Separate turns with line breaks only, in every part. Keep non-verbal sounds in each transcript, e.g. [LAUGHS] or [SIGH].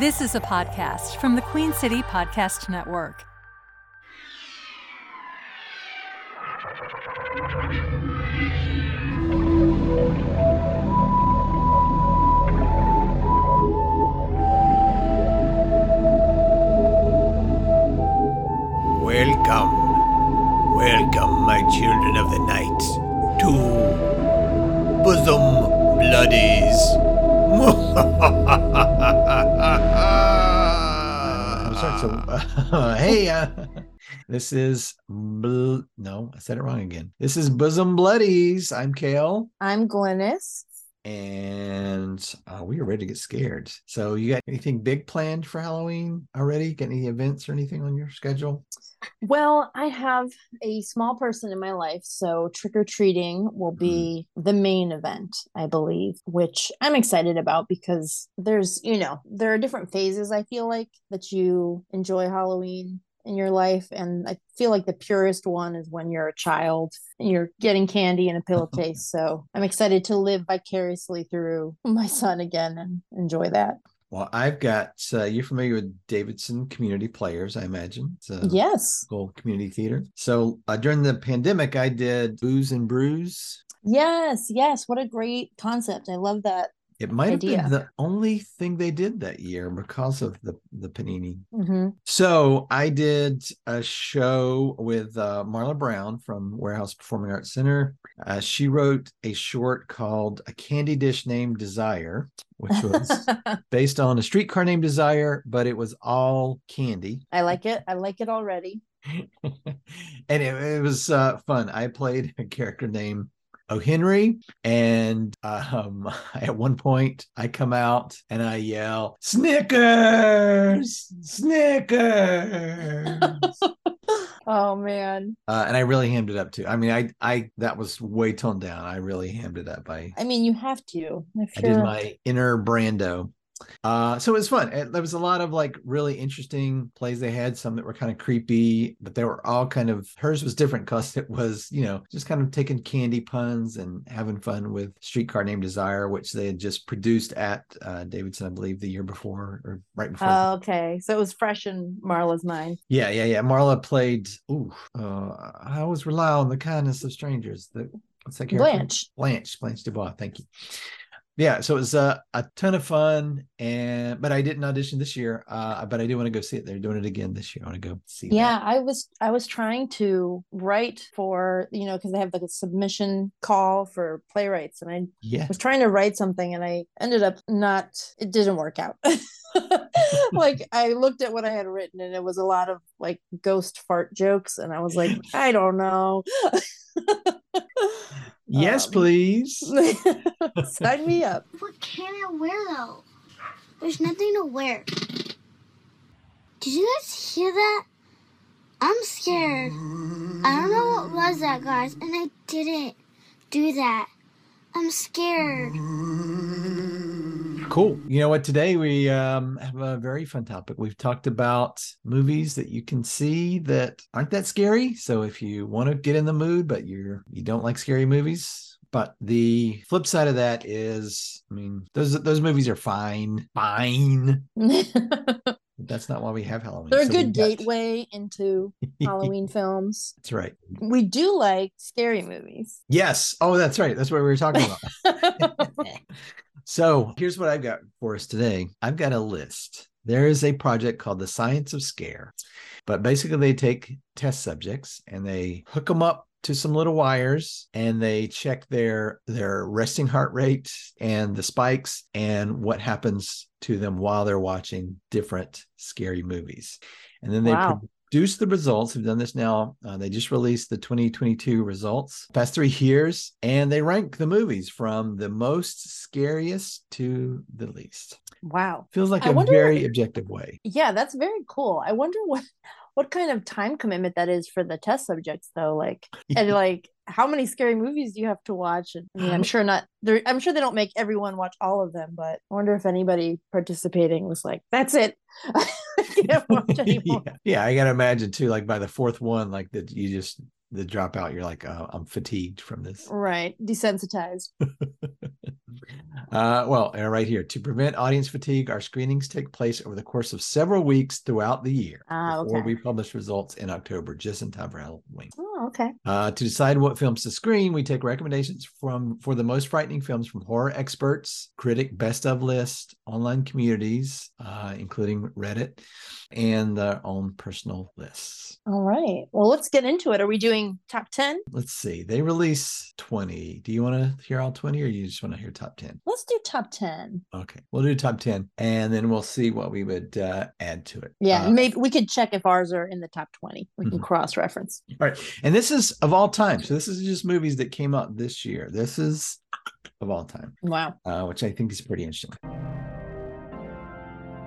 This is a podcast from the Queen City Podcast Network.
Welcome, welcome, my children of the night, to Bosom Bloodies. [LAUGHS]
So, uh, [LAUGHS] hey, uh, [LAUGHS] this is bl- no, I said it wrong again. This is Bosom Bloodies. I'm Kale,
I'm Glennis.
And uh, we are ready to get scared. So, you got anything big planned for Halloween already? Got any events or anything on your schedule?
Well, I have a small person in my life, so trick or treating will be the main event, I believe, which I'm excited about because there's, you know, there are different phases I feel like that you enjoy Halloween in your life. And I feel like the purest one is when you're a child and you're getting candy in a pillowcase. [LAUGHS] so I'm excited to live vicariously through my son again and enjoy that.
Well, I've got. Uh, you're familiar with Davidson Community Players, I imagine.
Yes.
local community theater. So uh, during the pandemic, I did Booze and Brews.
Yes, yes. What a great concept. I love that.
It might have been the only thing they did that year because of the the panini
hmm
So I did a show with uh, Marla Brown from Warehouse Performing Arts Center. Uh, she wrote a short called "A Candy Dish Named Desire," which was [LAUGHS] based on a streetcar named Desire, but it was all candy,
I like it. I like it already. [LAUGHS]
and it, it was uh, fun. I played a character named O. Henry, and um, [LAUGHS] at one point I come out and I yell, "Snickers, Snickers!" [LAUGHS]
oh man.
uh, and I really hammed it up too. I mean, I I that was way toned down. I really hammed it up. I
I mean, you have to.
I did my inner Brando. Uh, so it was fun. It- there was a lot of like really interesting plays they had. Some that were kind of creepy, but they were all kind of hers was different because it was you know just kind of taking candy puns and having fun with Streetcar Named Desire, which they had just produced at uh, Davidson, I believe, the year before or right before.
Oh, okay. So it was fresh in Marla's mind.
Yeah, yeah, yeah. Marla played. Ooh, uh, I always rely on the kindness of strangers. The what's that character?
Blanche.
Blanche, Blanche Dubois. Thank you. Yeah, so it was uh, a ton of fun, and but I didn't audition this year. Uh, but I do want to go see it. They're doing it again this year. I want to go see. that.
Yeah, I was I was trying to write for, you know, because they have like a submission call for playwrights and I
yeah.
was trying to write something and I ended up not it didn't work out. [LAUGHS] [LAUGHS] [LAUGHS] like I looked at what I had written and it was a lot of like ghost fart jokes and I was like, [LAUGHS] I don't know.
Yes,
Um,
please.
Sign me up.
What can I wear though? There's nothing to wear. Did you guys hear that? I'm scared. I don't know what was that, guys, and I didn't do that. I'm scared.
Cool. You know what? Today we um, have a very fun topic. We've talked about movies that you can see that aren't that scary. So if you want to get in the mood, but you're you don't like scary movies. But the flip side of that is, I mean, those those movies are fine, fine. [LAUGHS] That's not why we have Halloween.
They're a
So
good
got-
gateway into [LAUGHS] Halloween films.
That's right.
We do like scary movies.
Yes. Oh, that's right. That's what we were talking about. [LAUGHS] So here's what I've got for us today. I've got a list. There is a project called the Science of Scare, but basically they take test subjects and they hook them up to some little wires and they check their their resting heart rate and the spikes and what happens to them while they're watching different scary movies. And then they
Wow.
Produce the results. They've done this now. Uh, they just released the 2022 results past three years, and they rank the movies from the most scariest to the least.
wow.
Feels like
I
a
wonder-
very objective way.
Yeah, that's very cool. I wonder what what kind of time commitment that is for the test subjects though. Like and [LAUGHS] like how many scary movies do you have to watch? And, I mean, I'm sure not I'm sure they don't make everyone watch all of them, but I wonder if anybody participating was like, that's it. [LAUGHS] I can't watch [LAUGHS] anymore.
yeah. yeah, I gotta imagine too. Like by the fourth one, like that, you just the dropout, you're like, oh, I'm fatigued from this.
Right. Desensitized. [LAUGHS]
Uh, well, uh, right here to prevent audience fatigue, our screenings take place over the course of several weeks throughout the year
Ah,
before
okay.
we publish results in October, just in time for Halloween.
Oh, okay.
Uh, to decide what films to screen, we take recommendations from for the most frightening films from horror experts, critic best of list, online communities, uh, including Reddit, and their own personal lists.
All right. Well, let's get into it. Are we doing top 10?
Let's see. They release 20. Do you want to hear all 20 or you just want to hear top 10?
Let's do top 10.
Okay. We'll do top 10 and then we'll see what we would uh, add to it.
Yeah,
Uh,
maybe we could check if ours are in the top 20. We can
Mhm.
cross reference.
all right. And this is of all time. So this is just movies that came out this year. This is of all time.
Wow.
uh, which I think is pretty interesting.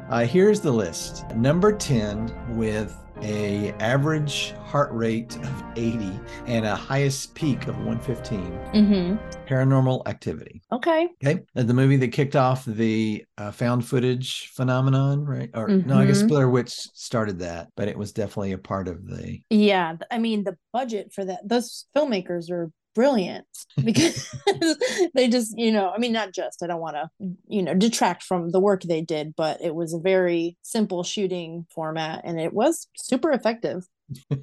Uh, here's the list. Number 10 with a average heart rate of 80 and a highest peak of 115
Mm-hmm.
paranormal activity
Okay.
okay Uh, the movie that kicked off the uh, found footage phenomenon right or no i guess
Mhm.
blair witch started that but it was definitely a part of the
Yeah. I mean, the budget for that, those filmmakers are brilliant [LAUGHS] because [LAUGHS] they just, you know, I mean, not just, I don't want to, you know, detract from the work they did, but it was a very simple shooting format and it was super effective. [LAUGHS]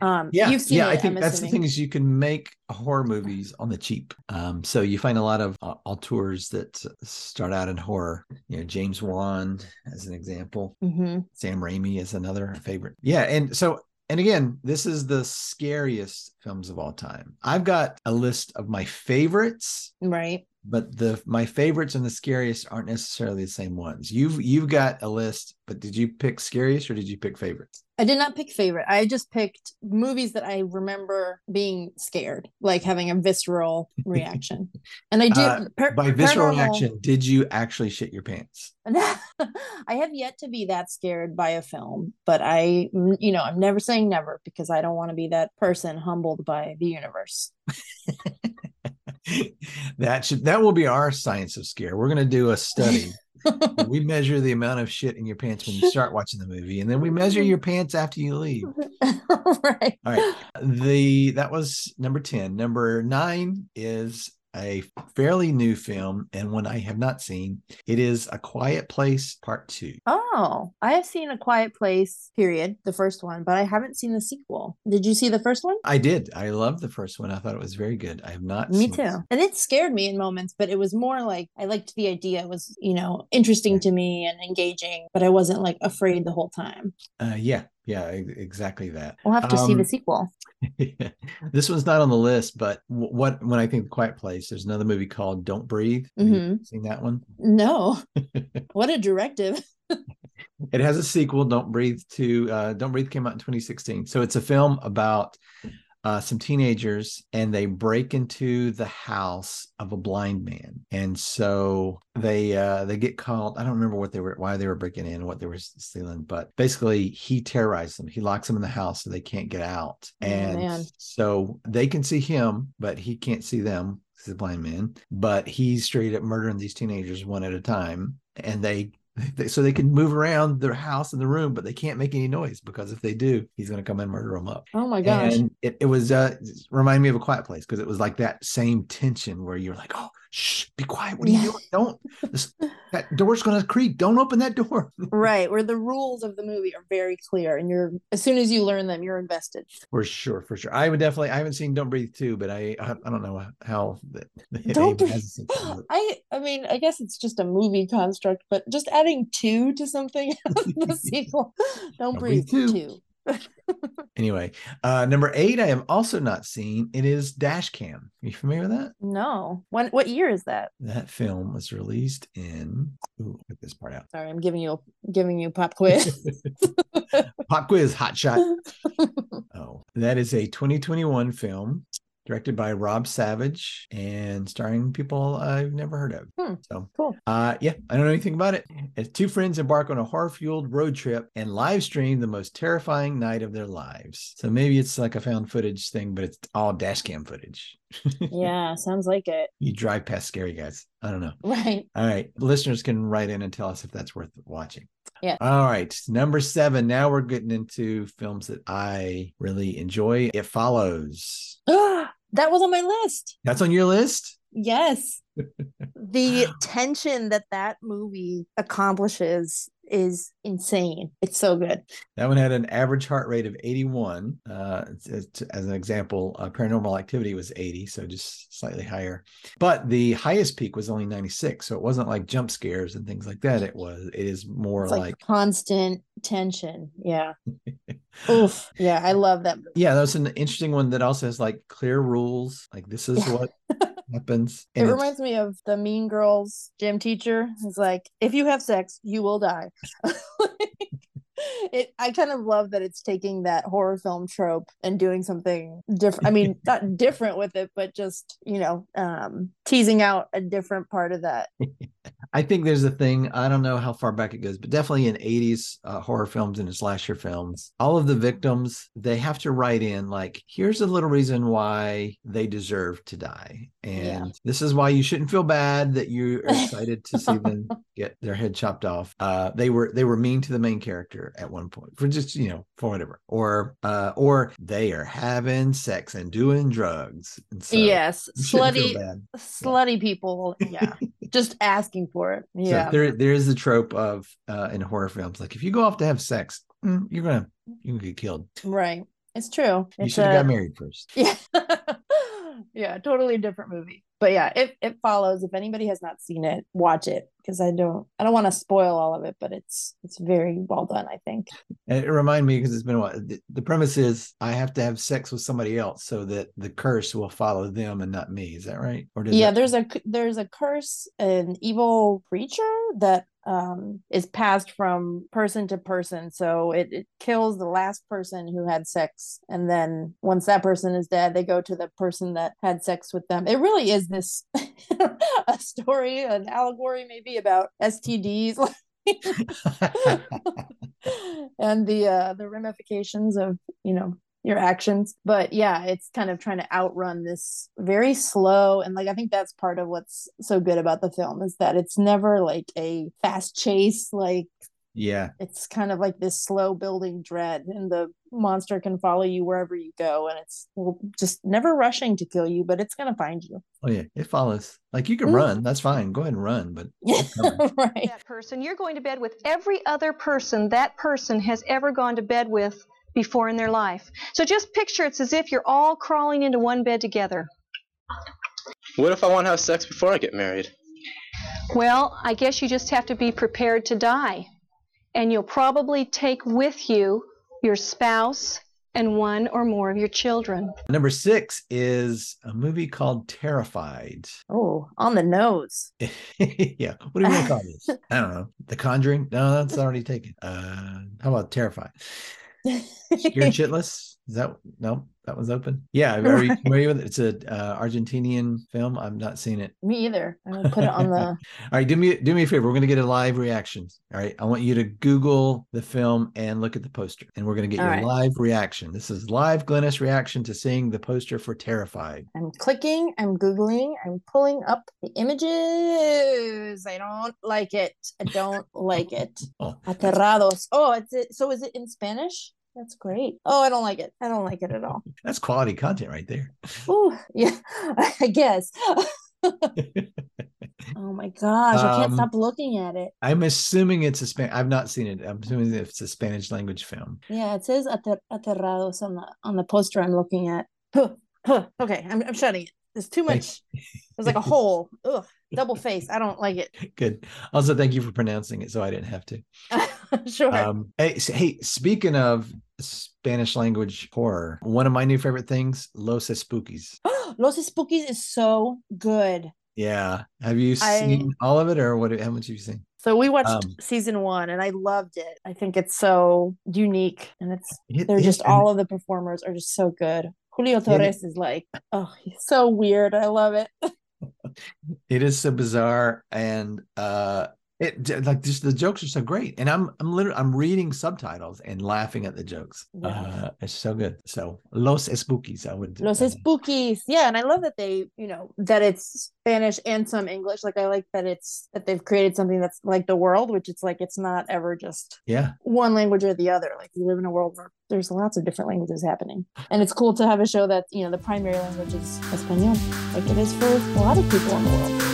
Um,
yeah
you've seen
yeah
it,
i think
I'm
that's the
assuming.
thing is you can make horror movies on the cheap um so you find a lot of uh, auteurs that start out in horror you know james wan as an example
Mhm.
sam raimi is another favorite yeah and so and again this is the scariest films of all time i've got a list of my favorites
Right.
But the my favorites and the scariest aren't necessarily the same ones you've you've got a list but did you pick scariest or did you pick favorites
I did not pick favorite. I just picked movies that I remember being scared, like having a visceral [LAUGHS] reaction. And I do
Uh,
par-
by visceral
paranormal-
reaction did you actually shit your pants [LAUGHS]
I have yet to be that scared by a film, but I, mm, you know, I'm never saying never because I don't want to be that person humbled by the universe. [LAUGHS] [LAUGHS]
that should that will be our science of scare. We're going to do a study. [LAUGHS] We measure the amount of shit in your pants when you start watching the movie and then we measure your pants after you leave. [LAUGHS]
Right.
all right. The that was number 10 number 9 is a fairly new film and one i have not seen it is a quiet place part 2
Oh, I have seen A Quiet Place, period, the first one, but I haven't seen the sequel. Did you see the first one?
i did i loved the first one i thought it was very good i have not
Me too.
it.
And it scared me in moments, but it was more like I liked the idea. It was, you know, interesting to me and engaging, but I wasn't like afraid the whole time.
uh, yeah yeah exactly that
We'll have to see the
Um,
sequel. [LAUGHS]
this one's not on the list, but what when I think Quiet Place, there's another movie called Don't Breathe. Have you
Mhm.
seen that one?
No. [LAUGHS] what a directive. [LAUGHS]
It has a sequel, Don't Breathe. To uh, Don't Breathe came out in 2016, so it's a film about uh, some teenagers and they break into the house of a blind man, and so they uh, they get called. I don't remember what they were, why they were breaking in, what they were stealing, but basically he terrorized them. He locks them in the house so they can't get out, and so they can see him, but he can't see them. He's a blind man, but he's straight up murdering these teenagers one at a time, and they they, so they can move around their house and the room, but they can't make any noise because if they do, he's going to come and murder them up.
Oh my gosh.
And it, it was uh remind me of a quiet place because it was like that same tension where you're like, oh, shh, be quiet. What are you doing? Don't [LAUGHS] this, that door's going to creak. Don't open that door.
right. Where the rules of the movie are very clear and you're as soon as you learn them, you're invested.
for sure, for sure. I would definitely. I haven't seen Don't Breathe too, but I I, I don't know how. The, it [GASPS]
Don't Breathe-
has a sequel.
I I mean, I guess it's just a movie construct, but just adding two to something [LAUGHS] the [LAUGHS] sequel. Don't
Don't
breathe
breathe
two.
Anyway, uh, number eight, I have also not seen. It is Dash Cam. Are you familiar with that?
No. When what year is that?
That film was released in. Ooh, get this part out.
Sorry, I'm giving you giving you pop quiz. [LAUGHS]
Pop quiz, hot shot. [LAUGHS] Oh, that is a 2021 film directed by Rob Savage and starring people I've never heard of.
Hmm,
so,
cool.
Uh, yeah, I don't know anything about it. As two friends embark on a horror-fueled road trip and live stream the most terrifying night of their lives. So maybe it's like a found footage thing, but it's all dash cam footage. [LAUGHS]
Yeah, sounds like it.
you drive past scary guys. I don't know.
Right.
All right. Listeners can write in and tell us if that's worth watching.
Yeah.
All right. Number seven. Now we're getting into films that I really enjoy. It follows. [GASPS] [GASPS]
that was on my list.
That's on your list?
Yes. [LAUGHS] the tension that that movie accomplishes is insane. It's so good.
That one had an average heart rate of 81. Uh, as, as an example, uh, Paranormal Activity was 80, so just slightly higher. But the highest peak was only 96, so it wasn't like jump scares and things like that. It was. It is more like,
like, constant tension. Yeah. [LAUGHS] Oof. Yeah, I love that movie.
yeah, that's an interesting one that also has like clear rules. Like this is what [LAUGHS] happens.
It reminds me of the Mean Girls gym teacher. It's like, if you have sex, you will die. [LAUGHS] it I kind of love that it's taking that horror film trope and doing something different. I mean, [LAUGHS] not different with it, but just, you know, um teasing out a different part of that. [LAUGHS]
I think there's a thing. I don't know how far back it goes, but definitely in 80s uh, horror films and slasher films, all of the victims they have to write in like, here's a little reason why they deserve to die, and
Yeah.
this is why you shouldn't feel bad that you are [LAUGHS] excited to see them get their head chopped off. Uh, they were they were mean to the main character at one point for just you know for whatever, or uh, or they are having sex and doing drugs. And so
yes. Slutty slutty people. Yeah. Just asking for it.
So
Yeah.
there there is the trope of uh in horror films like if you go off to have sex, mm, you're gonna you can get killed.
right. It's true.
You should have got married first. [LAUGHS]
Yeah. Yeah, totally different movie. But yeah, it, it follows. If anybody has not seen it, watch it because I don't I don't want to spoil all of it, but it's it's very well done, I think.
And it reminded me because it's been a while. The, the premise is I have to have sex with somebody else so that the curse will follow them and not me. Is that right? Or does
yeah,
that-
there's a there's a curse, an evil creature that um is passed from person to person. So it, it kills the last person who had sex. And then once that person is dead, they go to the person that had sex with them. It really is this [LAUGHS] a story, an allegory maybe about STDs. [LAUGHS] [LAUGHS] and the uh the ramifications of you know your actions but yeah it's kind of trying to outrun this very slow and like i think that's part of what's so good about the film is that it's never like a fast chase like
yeah.
it's kind of like this slow building dread and the monster can follow you wherever you go and it's just never rushing to kill you but it's gonna find you
Oh yeah. It follows. Like you can
Mm.
run. That's fine. Go ahead and run. But [LAUGHS] it's
right
that person, you're going to bed with every other person that person has ever gone to bed with before in their life. So just picture it's as if you're all crawling into one bed together.
What if I want to have sex before I get married?
Well, I guess you just have to be prepared to die. And you'll probably take with you your spouse and one or more of your children.
Number six is a movie called Terrified.
oh on the nose [LAUGHS]
yeah. What do you want to call this? [LAUGHS] I don't know. The Conjuring? No, that's already taken. Uh, how about Terrified? Scared shitless? Is that no? That one's open. Yeah, are [LAUGHS] you familiar with it? It's a uh, Argentinian film. I'm not seeing it.
me either i will put it on the [LAUGHS]
All right, do me do me a favor. We're gonna get a live reaction. All right, I want you to Google the film and look at the poster, and we're gonna get
All
your
right.
live reaction. This is live Glennis reaction to seeing the poster for Terrified.
I'm clicking, I'm Googling, I'm pulling up the images. I don't like it. I don't like it. [LAUGHS]
Oh,
Aterrados. Oh, it's it. So is it in Spanish? That's great. Oh, I don't like it. I don't like it at all. [LAUGHS]
that's quality content right there.
Ooh, yeah, [LAUGHS] I guess. [LAUGHS] oh my gosh, I can't
Um,
stop looking at it.
I'm assuming it's a Span. I've not seen it. I'm assuming it's a Spanish language film.
Yeah, it says ater- aterrados on the on the poster I'm looking at. Huh, huh. Okay, I'm I'm shutting it. There's too much. There's like a hole. Ugh, double face. I don't like it.
Good. Also, thank you for pronouncing it, so I didn't have to. [LAUGHS]
sure.
Um, hey, hey, speaking of Spanish language horror, one of my new favorite things, Los Espookys. [GASPS]
Los Espookys is so good.
Yeah. Have you
I-
seen all of it, or what? How much have you seen?
So we watched
Um,
season one and I loved it. I think it's so unique and it's
It-
they're
it-
just all of the performers are just so good. Julio Torres is like, oh, he's so weird. I love it. [LAUGHS]
It is so bizarre, and uh, It like just the jokes are so great, and I'm I'm literally I'm reading subtitles and laughing at the jokes.
Yeah.
Uh, it's so good. So Los Espookys, I would.
Los
uh,
Espookys. Yeah, and I love that they, you know, that it's Spanish and some English. Like I like that it's that they've created something that's like the world, which it's like it's not ever just
Yeah,
one language or the other. Like we live in a world where there's lots of different languages happening. And it's cool to have a show that, you know, the primary language is Espanol, like it is for a lot of people in the world.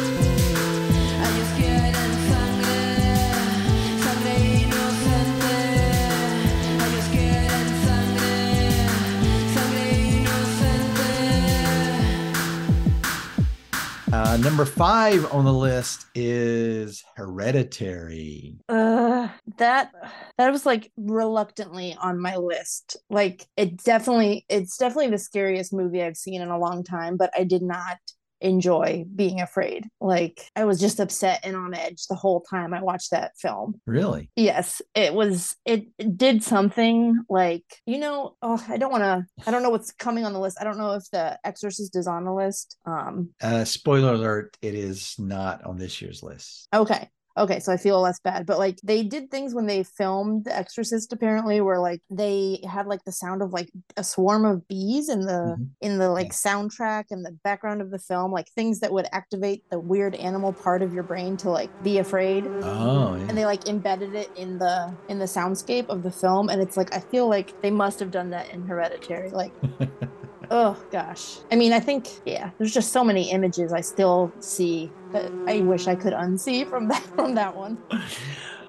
Uh, number five on the list is Hereditary.
Uh, that that was like reluctantly on my list. Like it definitely, it's definitely the scariest movie I've seen in a long time. But I did not enjoy being afraid. Like I was just upset and on edge the whole time I watched that film.
Really?
Yes, it was. It did something like you know. Oh, I don't want to. I don't know what's coming on the list. I don't know if the Exorcist is on the list. Um.
Uh, spoiler alert: It is not on this year's list.
Okay. Okay, so I feel less bad, but like they did things when they filmed The Exorcist apparently where like they had like the sound of like a swarm of bees in the
Mhm.
in the like soundtrack and the background of the film, like things that would activate the weird animal part of your brain to like be afraid.
Oh, yeah.
and they like embedded it in the in the soundscape of the film and it's like i feel like they must have done that in hereditary like [LAUGHS] oh gosh i mean i think yeah there's just so many images i still see that i wish i could unsee from [LAUGHS] that from that one [LAUGHS]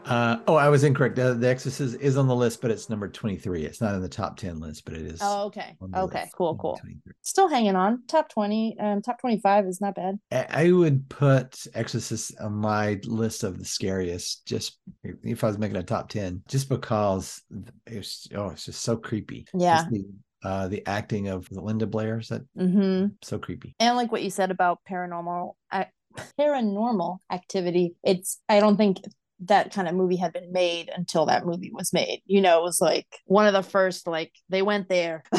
Uh, oh, I was incorrect. Uh, the Exorcist is on the list, but it's number 23. It's not in the top 10 list, but it is.
oh okay okay
list,
cool cool still hanging on top 20 um top 25 is not bad
I I would put Exorcist on my list of the scariest, just if I was making a top 10, just because it's oh, it's just so creepy.
Yeah.
The, uh, the acting of Linda Blair is that
mm-hmm.
so creepy.
and like what you said about paranormal ac- [LAUGHS] paranormal activity it's i don't think that kind of movie had been made until that movie was made. You know it was like one of the first like they went there [LAUGHS]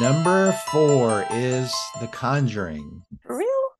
Number four is The Conjuring.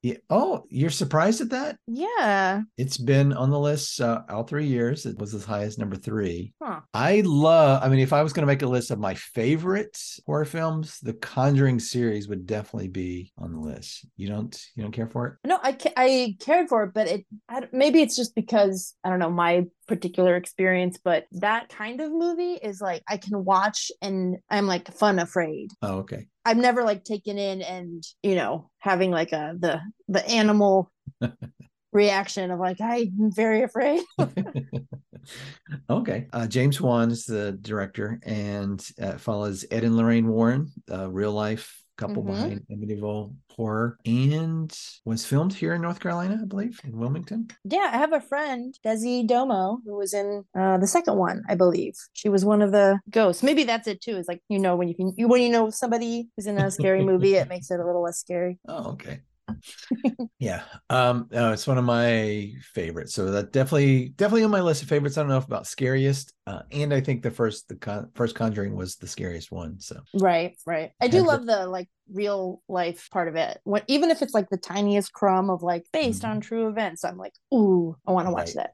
Yeah. Oh, you're surprised at that?
yeah
It's been on the list uh, all three years. It was as high as number three.
huh
I love, I mean, if I was going to make a list of my favorite horror films, the Conjuring series would definitely be on the list. You don't, you don't care for it?
no i ca- i cared for it but it I, maybe it's just because i don't know my particular experience but that kind of movie is like i can watch and i'm like fun afraid
Oh, okay.
I've never like taken in and you know having like a the the animal [LAUGHS] reaction of like I'm very afraid. [LAUGHS]
okay. Uh, James Wan is the director and uh, follows Ed and Lorraine Warren, a real life couple
Mhm.
behind Amityville Horror, and was filmed here in North Carolina, I believe, in Wilmington.
yeah, I have a friend Desi Domo who was in uh, the second one, I believe. She was one of the ghosts. Maybe that's it too. It's like you know when you can you when you know somebody who's in a scary [LAUGHS] movie, it makes it a little less scary.
Oh, okay. [LAUGHS] yeah. Um, no, it's one of my favorites. So that definitely, definitely on my list of favorites. I don't know if about scariest. Uh, and I think the first, the con- first Conjuring was the scariest one. So
Right, right. I do
Has
love the like real life part of it. When even if it's like the tiniest crumb of like based
Mhm.
on true events, I'm like, ooh, I want to watch
Right.
that.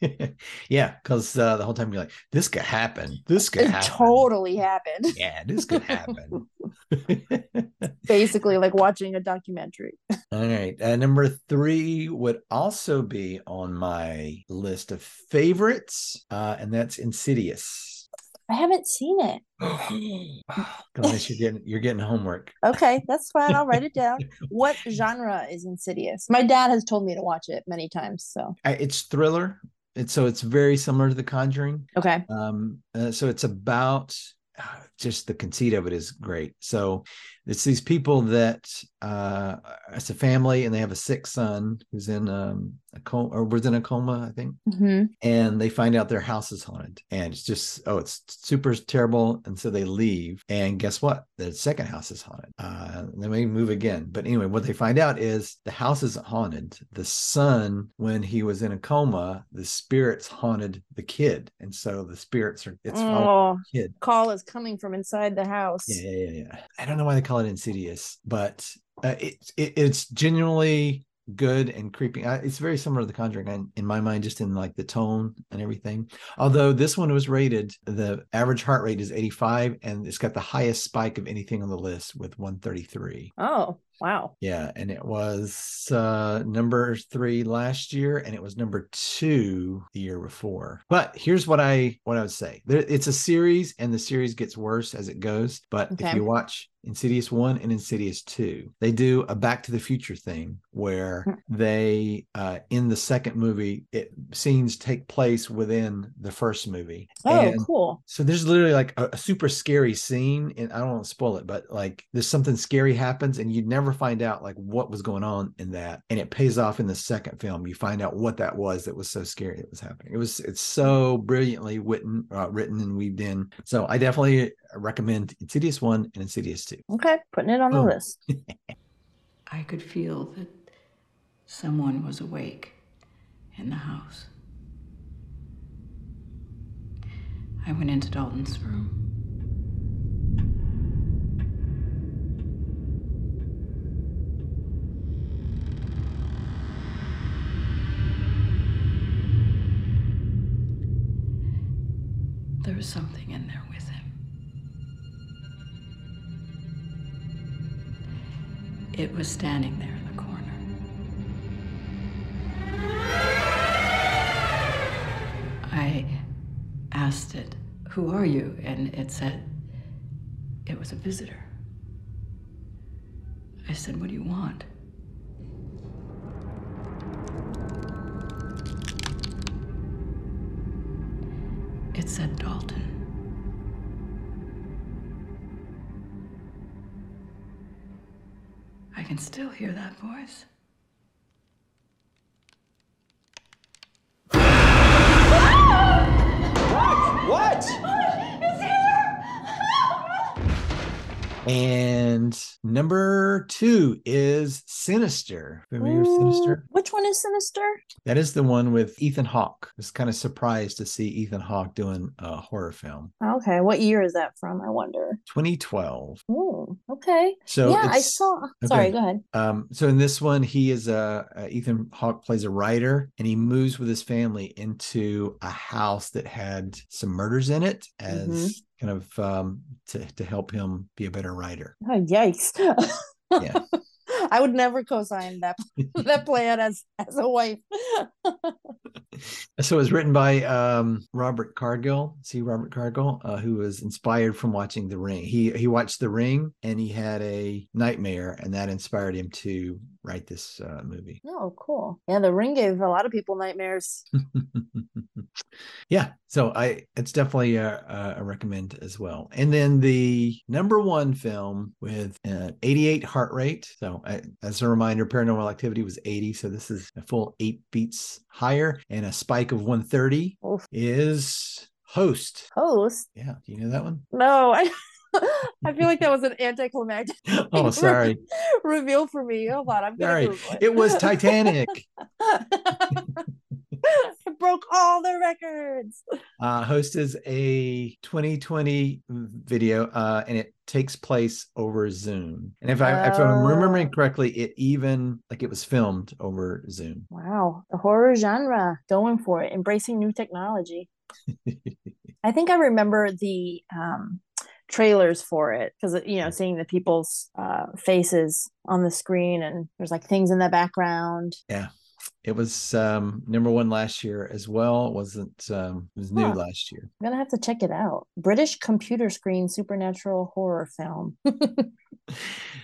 [LAUGHS]
yeah, because uh, the whole time you're like, this could happen. This could
It
happen.
totally happened.
Yeah, this could happen. [LAUGHS]
Basically, like watching a documentary. [LAUGHS]
All right. Uh, number three would also be on my list of favorites, uh, and that's Insidious.
I haven't seen it.
Unless you're getting you're getting homework.
Okay, that's fine. I'll write it down. [LAUGHS] What genre is Insidious? My dad has told me to watch it many times. So
it's thriller. It's so it's very similar to The Conjuring.
okay,
Um, uh, so it's about uh, just the conceit of it is great. So, it's these people that uh it's a family and they have a sick son who's in um a coma or was in a coma i think.
Mhm.
and they find out their house is haunted and it's just oh it's super terrible. And so they leave and guess what? The second house is haunted. Uh they may move again. But anyway what they find out is the house isn't haunted. The son when he was in a coma the spirits haunted the kid. And so the spirits are it's
Oh,
the kid.
call is coming from inside the house.
yeah, yeah, yeah, yeah. I don't know why they call it insidious, but uh, it, it it's genuinely good and creepy. Uh, It's very similar to The Conjuring in, in my mind, just in like the tone and everything. Although this one was rated, the average heart rate is 85, and it's got the highest spike of anything on the list with 133.
Oh, wow.
Yeah, and it was uh number three last year, and it was number two the year before. But here's what I what I would say: there, it's a series, and the series gets worse as it goes. But if you watch Insidious one and Insidious two, they do a Back to the Future thing where
Hmm.
they uh in the second movie, it scenes take place within the first movie.
Oh,
And
cool.
so there's literally like a, a super scary scene, and I don't want to spoil it, but like there's something scary happens, and you'd never find out like what was going on in that, and it pays off in the second film. You find out what that was that was so scary that was happening. It was it's so brilliantly written, uh, written and weaved in. So I definitely recommend Insidious one and Insidious two.
Okay, putting it on the
Oh.
list. [LAUGHS]
I could feel that someone was awake in the house. I went into Dalton's room. There was something in there with him. It was standing there in the corner. I asked it, Who are you? And it said, It was a visitor. I said, What do you want? It said Dalton. Can still hear that voice.
And number two is Sinister. Familiar with Sinister?
Which one is Sinister?
That is the one with Ethan Hawke. I was kind of surprised to see Ethan Hawke doing a horror film.
Okay, what year is that from? I wonder.
2012.
Oh, okay.
So
yeah, I saw. Sorry, go ahead.
Um, so in this one, he is a, uh Ethan Hawke plays a writer, and he moves with his family into a house that had some murders in it as
Mm-hmm.
Kind of um, to to help him be a better writer.
Oh, [LAUGHS] yikes.
Yeah. [LAUGHS]
I would never co-sign that [LAUGHS] that plan as as a wife.
So it was written by um, Robert Cargill. C. Robert Cargill, uh, who was inspired from watching The Ring. He he watched The Ring and he had a nightmare, and that inspired him to write this uh, movie.
oh, cool. Yeah, the ring gave a lot of people nightmares. [LAUGHS]
yeah, so I it's definitely a, a, recommend as well. And then the number one film with uh, 88 heart rate. So I, as a reminder, Paranormal Activity was 80, so this is a full eight beats higher, and a spike of 130
Oof.
is Host.
Host?
Yeah, do you know that one?
No, I [LAUGHS] I feel like that was an anticlimactic [LAUGHS]
Oh, sorry.
reveal for me. Hold on, I'm
Sorry.
Google
It was Titanic. [LAUGHS]
it broke all the records.
Uh, Host is a 2020 video, uh, and it takes place over Zoom. And if I if I'm remembering
Oh.
correctly, it even like it was filmed over Zoom.
Wow, the horror genre going for it, embracing new technology. I think I remember the um, trailers for it because you know seeing the people's uh, faces on the screen and there's like things in the background.
Yeah. It was um, number one last year as well. It wasn't um, it was new
Huh.
last year.
I'm gonna have to check it out. British computer screen supernatural horror film. [LAUGHS]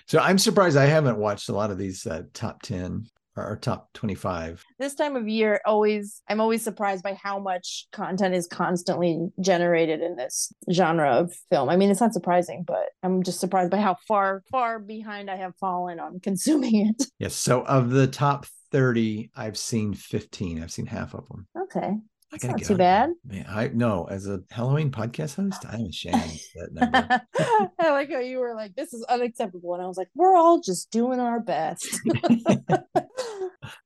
So I'm surprised I haven't watched a lot of these uh, top 10 our, top 25.
this time of year always i'm always surprised by how much content is constantly generated in this genre of film i mean it's not surprising but i'm just surprised by how far far behind i have fallen on [LAUGHS] consuming it
Yes. So of the top 30, I've seen 15. I've seen half of them.
okay
gotta
not too bad
Man, I no, as a Halloween podcast host, I'm ashamed of that number. [LAUGHS]
i like how you were like this is unacceptable and i was like we're all just doing our best [LAUGHS]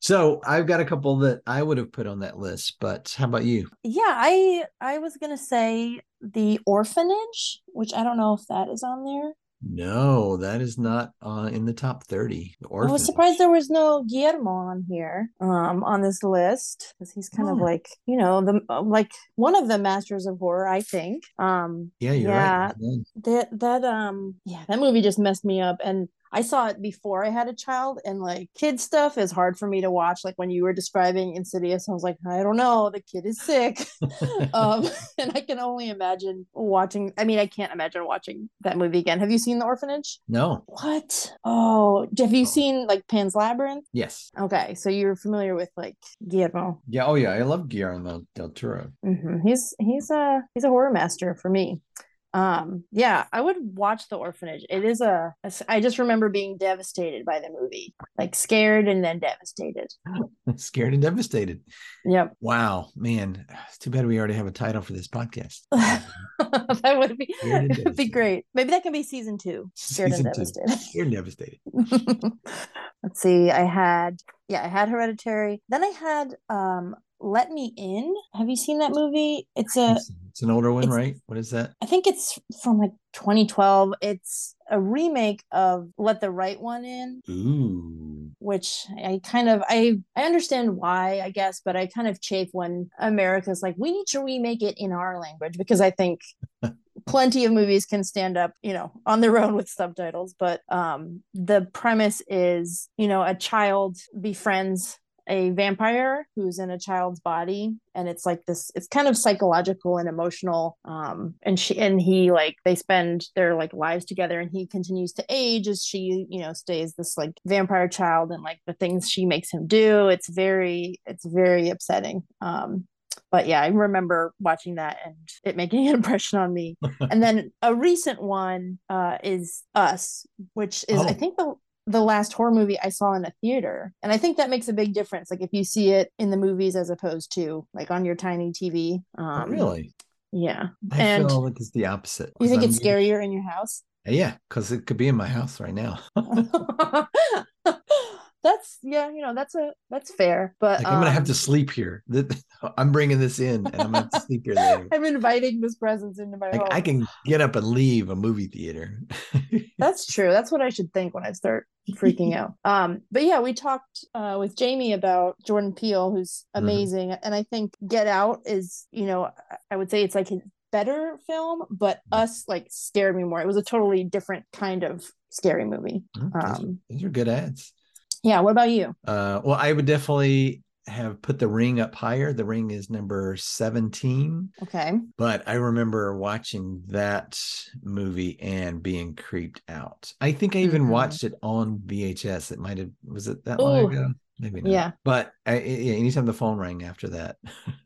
So I've got a couple that I would have put on that list, but how about you?
yeah i i was gonna say the orphanage which i don't know if that is on there
No, that is not uh, in the top 30. The
I was surprised there was no Guillermo on here, um, on this list because he's kind of
Oh.
like you know the uh, like one of the masters of horror, I think. Um,
Yeah, you're
yeah,
right.
That that um, yeah, that movie just messed me up, and I saw it before I had a child, and like kid stuff is hard for me to watch. Like when you were describing Insidious, I was like, I don't know, the kid is sick, [LAUGHS] um, [LAUGHS] and I can only imagine watching. I mean, I can't imagine watching that movie again. Have you seen The Orphanage?
No.
What? Oh, have you seen like Pan's Labyrinth?
Yes.
Okay, so you're familiar with like Guillermo.
Yeah. Oh, yeah. I love Guillermo del Toro.
hmm He's he's a he's a horror master for me. Um, yeah, I would watch The Orphanage. It is a. I just remember being devastated by the movie, like scared and then devastated. [LAUGHS]
Scared and devastated.
Yep,
Wow, man. It's too bad we already have a title for this podcast. [LAUGHS]
that would be it would [LAUGHS] be great. Maybe that can be season two. Scared
Season
and
two.
devastated.
Scared and devastated.
Let's see. I had yeah, I had Hereditary. Then I had um Let Me In. Have you seen that movie? It's a
It's, an older one, right? What is that?
I think it's from like 2012. It's a remake of Let the Right One In,
Ooh.
which I kind of I I understand why, I guess, but I kind of chafe when America's like, we need to remake it in our language because I think [LAUGHS] plenty of movies can stand up, you know, on their own with subtitles. But um the premise is, you know, a child befriends a vampire who's in a child's body and it's like this it's kind of psychological and emotional um and she and he like they spend their like lives together and he continues to age as she you know stays this like vampire child and like the things she makes him do it's very it's very upsetting um but yeah i remember watching that and it making [LAUGHS] an impression on me [LAUGHS] and then a recent one uh is us which is i
Oh.
think the the last horror movie I saw in a theater. And I think that makes a big difference. Like if you see it in the movies as opposed to like on your tiny TV. Um,
really?
Yeah.
I
and
feel like it's the opposite.
You think
I'm
it's scarier in your house?
Yeah, because it could be in my house right now. [LAUGHS] [LAUGHS] [LAUGHS]
that's yeah, you know, that's a that's fair. But
Like I'm gonna have
um,
to sleep here. [LAUGHS] I'm bringing this in, and I'm gonna have to sleep here later. [LAUGHS]
I'm inviting this presence into my
Like
home.
I can get up and leave a movie theater. [LAUGHS]
That's true. That's what I should think when I start freaking out. Um, but yeah, we talked uh, with Jamie about Jordan Peele, who's
Mhm.
amazing, and I think Get Out is, you know, I- would say it's like his better film, but Us like scared me more. It was a totally different kind of scary movie.
Mm, those,
Um,
those are good ads.
Yeah. What about you?
Uh, well, I would definitely have put the ring up higher. The ring is number 17.
Okay.
But I remember watching that movie and being creeped out. I think I even
Mhm.
watched it on VHS. It might have was it that long ago? Maybe not.
Yeah.
But I, I- yeah, anytime the phone rang after that.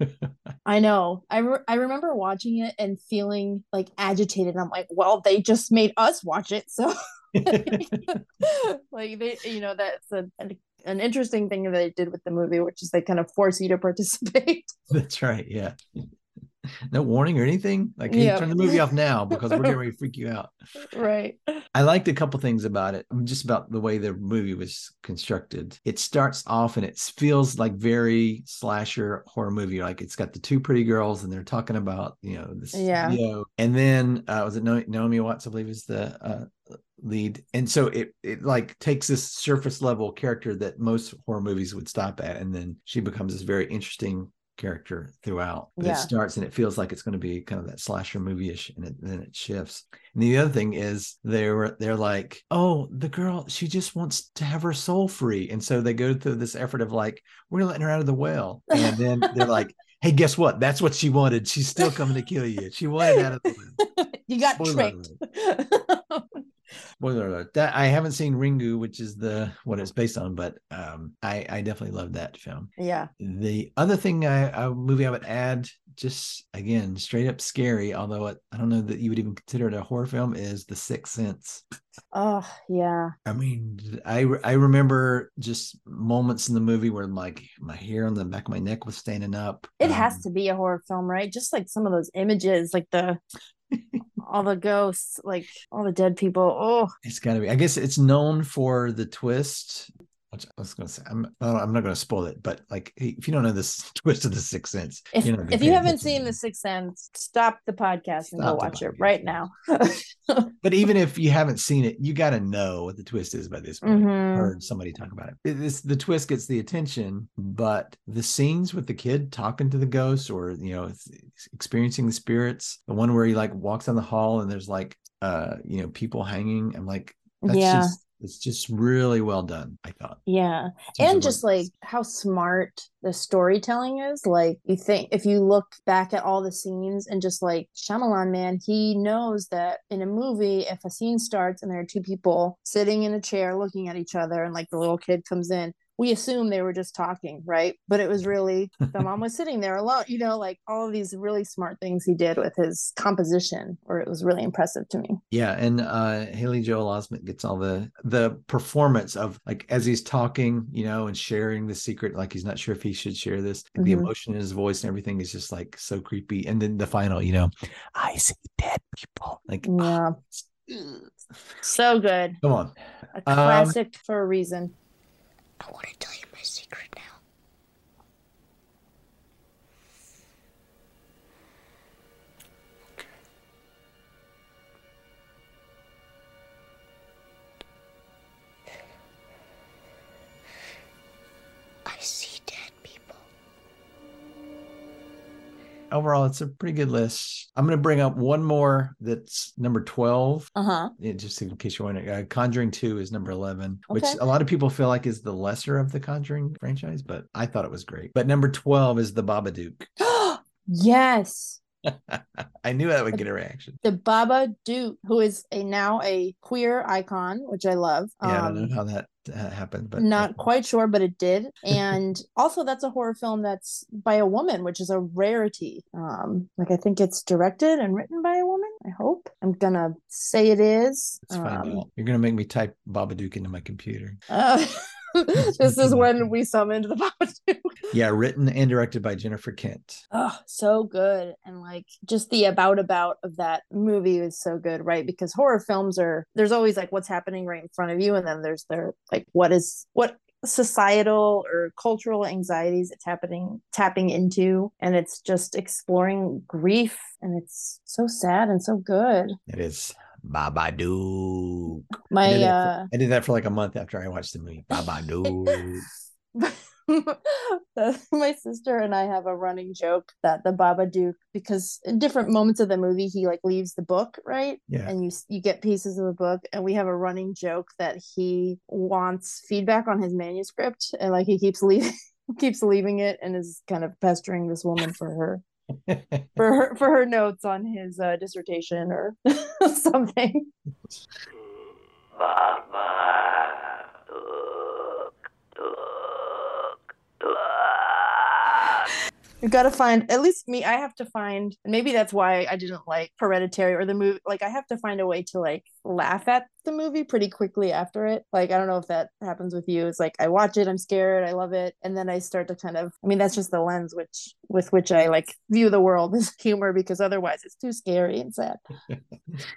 [LAUGHS]
I know. I re- I remember watching it and feeling like agitated. I'm like, well, they just made us watch it, so [LAUGHS] [LAUGHS] like they, you know, that's a, an an interesting thing that they did with the movie, which is they kind of force you to participate. [LAUGHS]
That's right. Yeah. No warning or anything. Like, hey,
Yep.
turn the movie off now [LAUGHS] because we're ready to freak you out.
right.
I liked a couple things about it. Just about the way the movie was constructed. It starts off and it feels like very slasher horror movie. Like it's got the two pretty girls and they're talking about you know this
Yeah.
video. And then uh, was it No- Naomi Watts? I believe is the uh, lead. And so it it like takes this surface level character that most horror movies would stop at, and then she becomes this very interesting character throughout. But
Yeah.
it starts and it feels like it's going to be kind of that slasher movie-ish, and it, then it shifts. And the other thing is they were they're like, oh, the girl, she just wants to have her soul free. And so they go through this effort of like, we're letting her out of the well. And then they're like, [LAUGHS] hey, guess what? That's what she wanted. She's still coming to kill you. She wanted out of the well. [LAUGHS]
you got
Spoiler
tricked. [LAUGHS]
Spoiler alert. That I haven't seen Ringu, which is the what it's based on, but um, I I definitely love that film.
Yeah.
The other thing, I, a movie I would add, just again straight up scary, although it, I don't know that you would even consider it a horror film, is The Sixth Sense.
Oh, yeah.
I mean, I I remember just moments in the movie where like my hair on the back of my neck was standing up.
It
Um,
has to be a horror film, right? Just like some of those images, like the [LAUGHS] all the ghosts, like all the dead people. Oh,
It's got to be. I guess it's known for the twist. Which I was going to say, I'm I'm not going to spoil it, but like if you don't know this [LAUGHS] twist of the Sixth Sense,
if, if you haven't seen The Sixth Sense, stop the podcast and go watch it right now. [LAUGHS]
but even if you haven't seen it, you got to know what the twist is by this point.
Mhm.
Heard somebody talk about it. It- This the twist gets the attention, but the scenes with the kid talking to the ghosts or you know experiencing the spirits, the one where he like walks down the hall and there's like uh you know people hanging. I'm like, that's
Yeah.
just it's just really well done. I thought.
Yeah. And just like how smart the storytelling is. Like you think if you look back at all the scenes and just like Shyamalan, man, he knows that in a movie, if a scene starts and there are two people sitting in a chair looking at each other and like the little kid comes in, we assume they were just talking, right? But it was really [LAUGHS] the mom was sitting there alone, you know, like all of these really smart things he did with his composition, or it was really impressive to me.
Yeah, and uh Haley Joel Osment gets all the the performance of like as he's talking, you know, and sharing the secret, like he's not sure if he should share this. The
Mhm.
emotion in his voice and everything is just like so creepy. And then the final, you know, I see dead people. Like,
Yeah.
ugh.
So good.
come on.
A
Um,
classic for a reason.
I want to tell you my secret now.
Overall, it's a pretty good list. I'm going to bring up one more that's number 12.
Uh huh.
Just in case you're wondering, uh, Conjuring 2 is number 11, which a lot of people feel like is the lesser of the Conjuring franchise, but I thought it was great. But number 12 is The Babadook.
Oh, [GASPS] yes. [LAUGHS]
I knew that would get a reaction.
The Baba Duke, who is a now a queer icon, which I love.
Yeah, I
Um,
don't know how that uh, happened, but
not quite sure, but it did. [LAUGHS] And also, that's a horror film that's by a woman, which is a rarity. Um, like I think it's directed and written by a woman. I hope. I'm gonna say it is. Um.
You're gonna make me type Babadook into my computer.
uh, [LAUGHS] [LAUGHS] this is when we summoned the Baba Duke.
Yeah, written and directed by Jennifer Kent.
Oh, so good. And like just the about about of that movie is so good, right? Because horror films are there's always like what's happening right in front of you, and then there's their like what is what societal or cultural anxieties it's happening tapping into and it's just exploring grief and it's so sad and so good
It is Babadook. I did, that
uh
for, I did that for like a month after I watched the movie. Babadook.
the- [LAUGHS] [LAUGHS] my sister and I have a running joke that the Babadook, because in different moments of the movie, he like leaves the book, right?
Yeah.
And you you get pieces of the book, and we have a running joke that he wants feedback on his manuscript, and like he keeps leaving [LAUGHS] keeps leaving it, and is kind of pestering this woman for her for her for her notes on his uh, dissertation or something. You've got to find at least me. I have to find, maybe that's why I didn't like Hereditary or the movie. Like, I have to find a way to like laugh at the movie pretty quickly after it. Like, I don't know if that happens with you. It's like I watch it, I'm scared, I love it, and then I start to kind of. I mean, that's just the lens which with which I like view the world [LAUGHS] as humor because otherwise it's too scary and sad. [LAUGHS]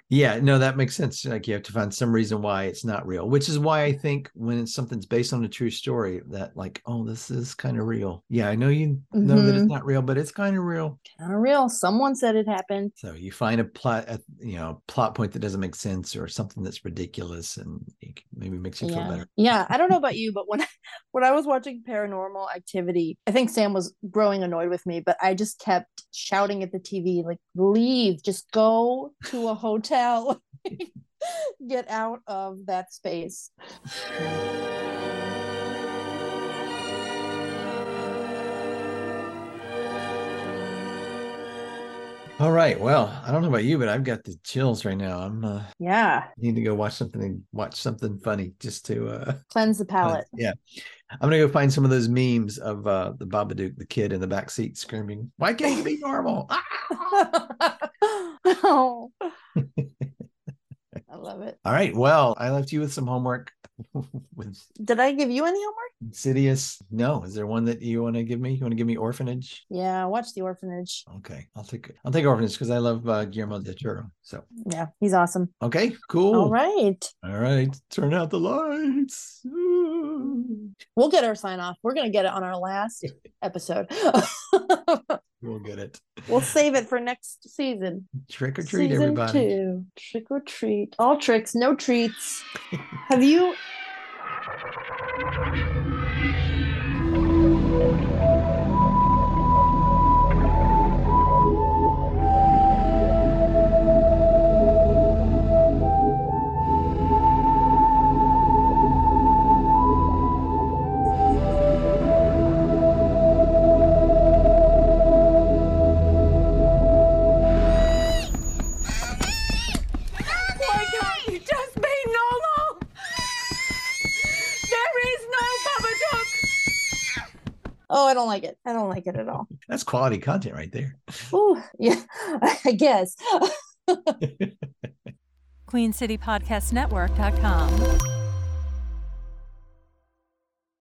yeah, no, that makes sense. Like you have to find some reason why it's not real, which is why I think when it's something's based on a true story, that like, oh, this is kind of real. Yeah, I know you know that it's
Mhm.
not real, but it's kind of real.
Kind of real. Someone said it happened.
So you find a plot, a, you know, plot point that doesn't make sense or something that's ridiculous, and maybe makes you feel better.
Yeah, I don't know about [LAUGHS] you, but when when I was watching Paranormal Activity, I think Sam was growing annoyed with me, but I just kept shouting at the TV like, "Leave! Just go to a hotel. [LAUGHS] [LAUGHS] Get out of that space."
All right. Well, I don't know about you, but I've got the chills right now. I'm uh,
Yeah.
need to go watch something. and Watch something funny just to. uh [LAUGHS]
Cleanse the palate.
Yeah. I'm gonna go find some of those memes of uh the Babadook, the kid in the back seat screaming, "Why can't you be [LAUGHS] normal?" [LAUGHS] Ah!
oh. I love it.
All right. Well, I left you with some homework [LAUGHS] with
Did I give you any homework?
Insidious. No, is there one that you want to give me? You want to give me Orphanage?
Yeah, watch The Orphanage.
Okay, I'll take I'll take Orphanage because I love uh, Guillermo del Toro. So
Yeah, he's awesome.
okay, cool.
All right.
All right. Turn out the lights.
We'll get our sign off. We're going to get it on our last [LAUGHS] episode. [LAUGHS]
We'll get it.
we'll save it for [LAUGHS] next season.
Trick or treat,
season
everybody.
two. Trick or treat. All tricks, no treats. Have you Oh, I don't like it. I don't like it at all. [LAUGHS]
That's quality content right there.
Oh, yeah, [LAUGHS] I guess. [LAUGHS]
QueenCityPodcastNetwork.com.